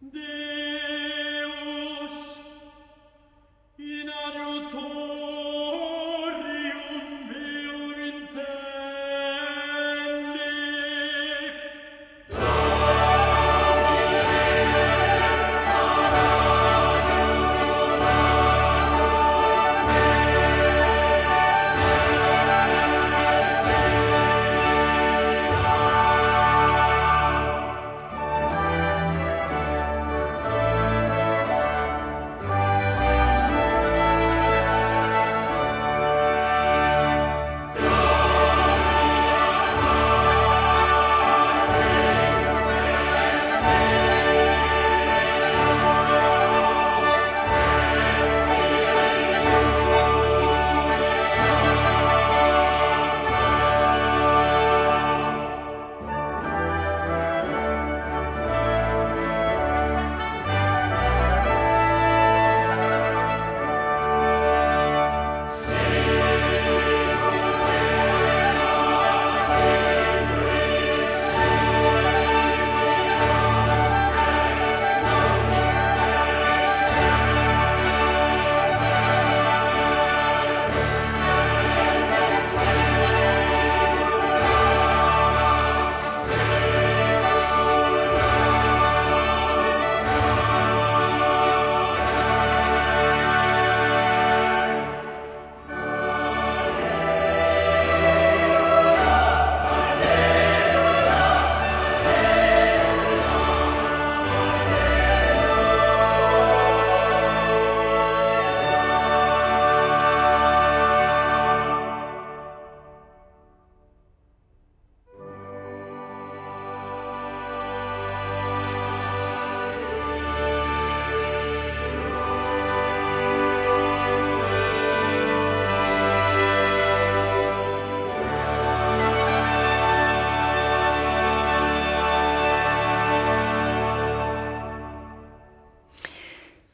Dear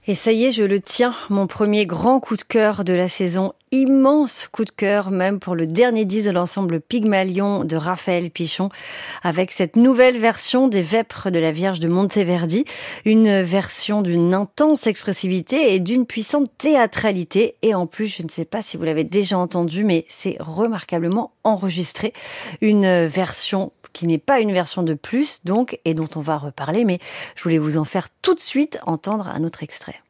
Et ça y est, je le tiens, mon premier grand coup de cœur de la saison, immense coup de cœur même pour le dernier disque de l'ensemble Pygmalion de Raphaël Pichon, avec cette nouvelle version des Vêpres de la Vierge de Monteverdi, une version d'une intense expressivité et d'une puissante théâtralité, et en plus, je ne sais pas si vous l'avez déjà entendu, mais c'est remarquablement enregistré, une version qui n'est pas une version de plus, donc, et dont on va reparler, mais je voulais vous en faire tout de suite entendre un autre extrait.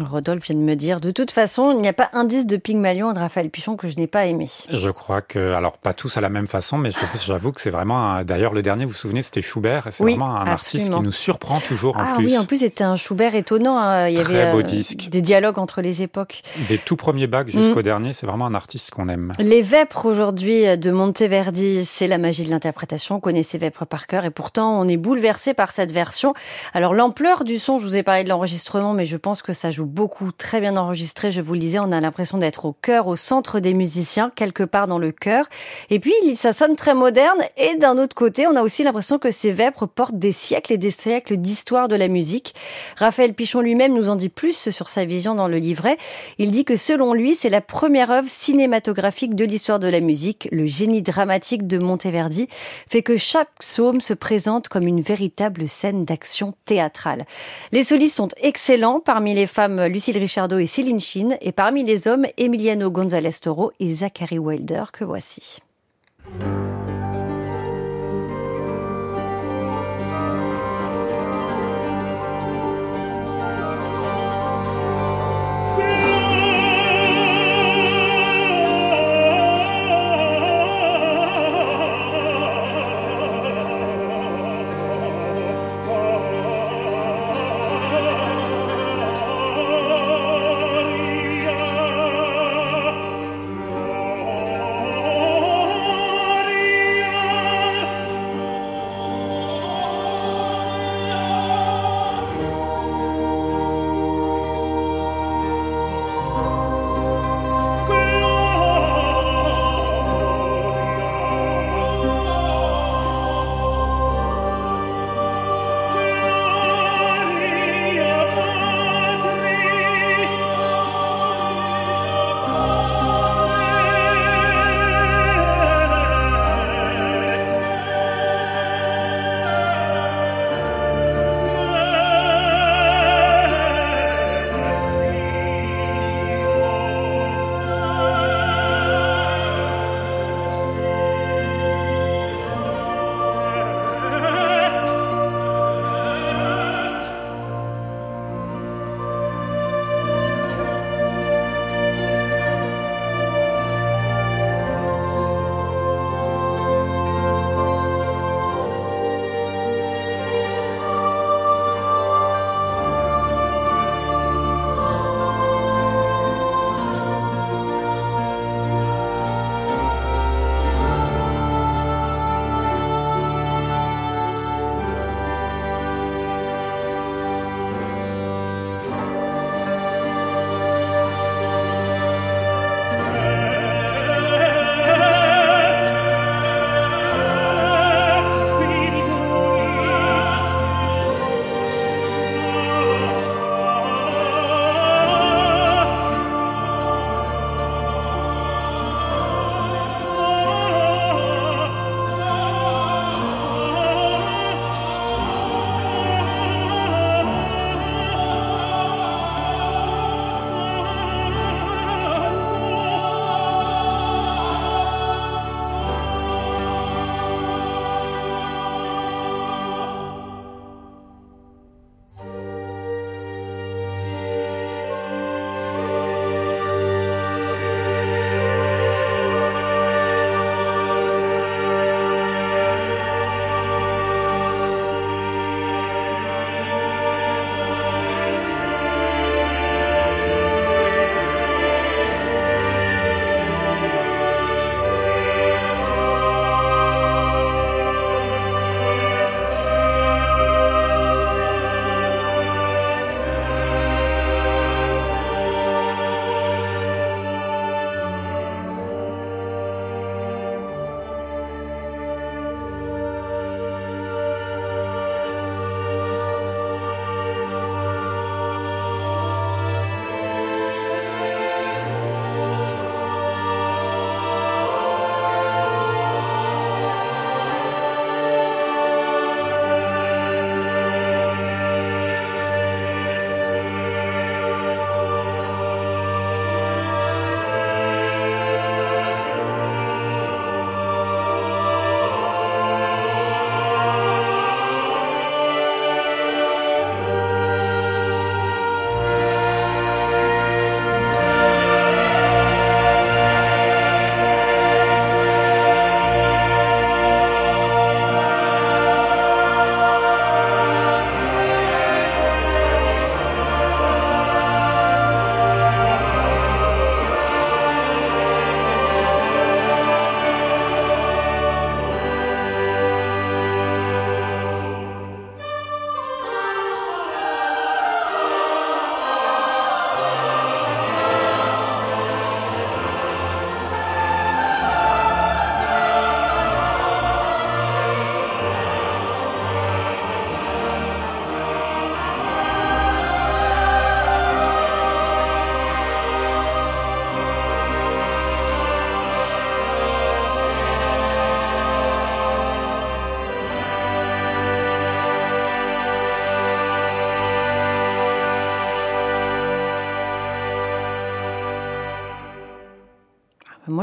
Rodolphe vient de me dire, de toute façon, il n'y a pas un disque de Pygmalion et de Raphaël Pichon que je n'ai pas aimé. Je crois que, alors pas tous à la même façon, mais j'avoue que c'est vraiment, d'ailleurs le dernier, vous vous souvenez, c'était Schubert, c'est vraiment un artiste qui nous surprend toujours en ah, plus. oui, en plus c'était un Schubert étonnant, hein. il y Très avait beau euh, disque. des dialogues entre les époques. Des tout premiers bacs jusqu'au Mm. dernier, c'est vraiment un artiste qu'on aime. Les Vêpres aujourd'hui de Monteverdi, c'est la magie de l'interprétation, on connaît ces Vêpres par cœur et pourtant on est bouleversé par cette version. Alors l'ampleur du son, je vous ai parlé de l'enregistrement, mais je pense que ça joue beaucoup, très bien enregistré, je vous le disais, on a l'impression d'être au cœur, au centre des musiciens, quelque part dans le cœur. Et puis ça sonne très moderne et d'un autre côté, on a aussi l'impression que ces Vêpres portent des siècles et des siècles d'histoire de la musique. Raphaël Pichon lui-même nous en dit plus sur sa vision dans le livret. Il dit que selon lui, c'est la première œuvre cinématographique de l'histoire de la musique. Le génie dramatique de Monteverdi fait que chaque psaume se présente comme une véritable scène d'action théâtrale. Les solistes sont excellents. Parmi les femmes, Lucille Richardot et Céline Chin. Et parmi les hommes, Emiliano González Toro et Zachary Wilder, que voici.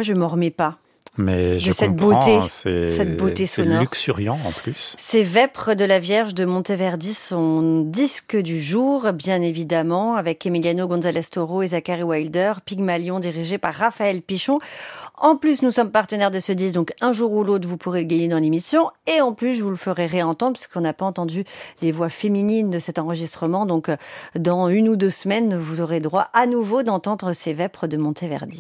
Moi, je m'en remets pas. Mais je cette beauté, cette beauté sonore. C'est luxuriant en plus. Ces Vêpres de la Vierge de Monteverdi sont disque du jour, bien évidemment, avec Emiliano González Toro et Zachary Wilder, Pygmalion dirigé par Raphaël Pichon. En plus, nous sommes partenaires de ce disque, donc un jour ou l'autre, vous pourrez le gagner dans l'émission. Et en plus, je vous le ferai réentendre, puisqu'on n'a pas entendu les voix féminines de cet enregistrement. Donc, dans une ou deux semaines, vous aurez droit à nouveau d'entendre ces Vêpres de Monteverdi.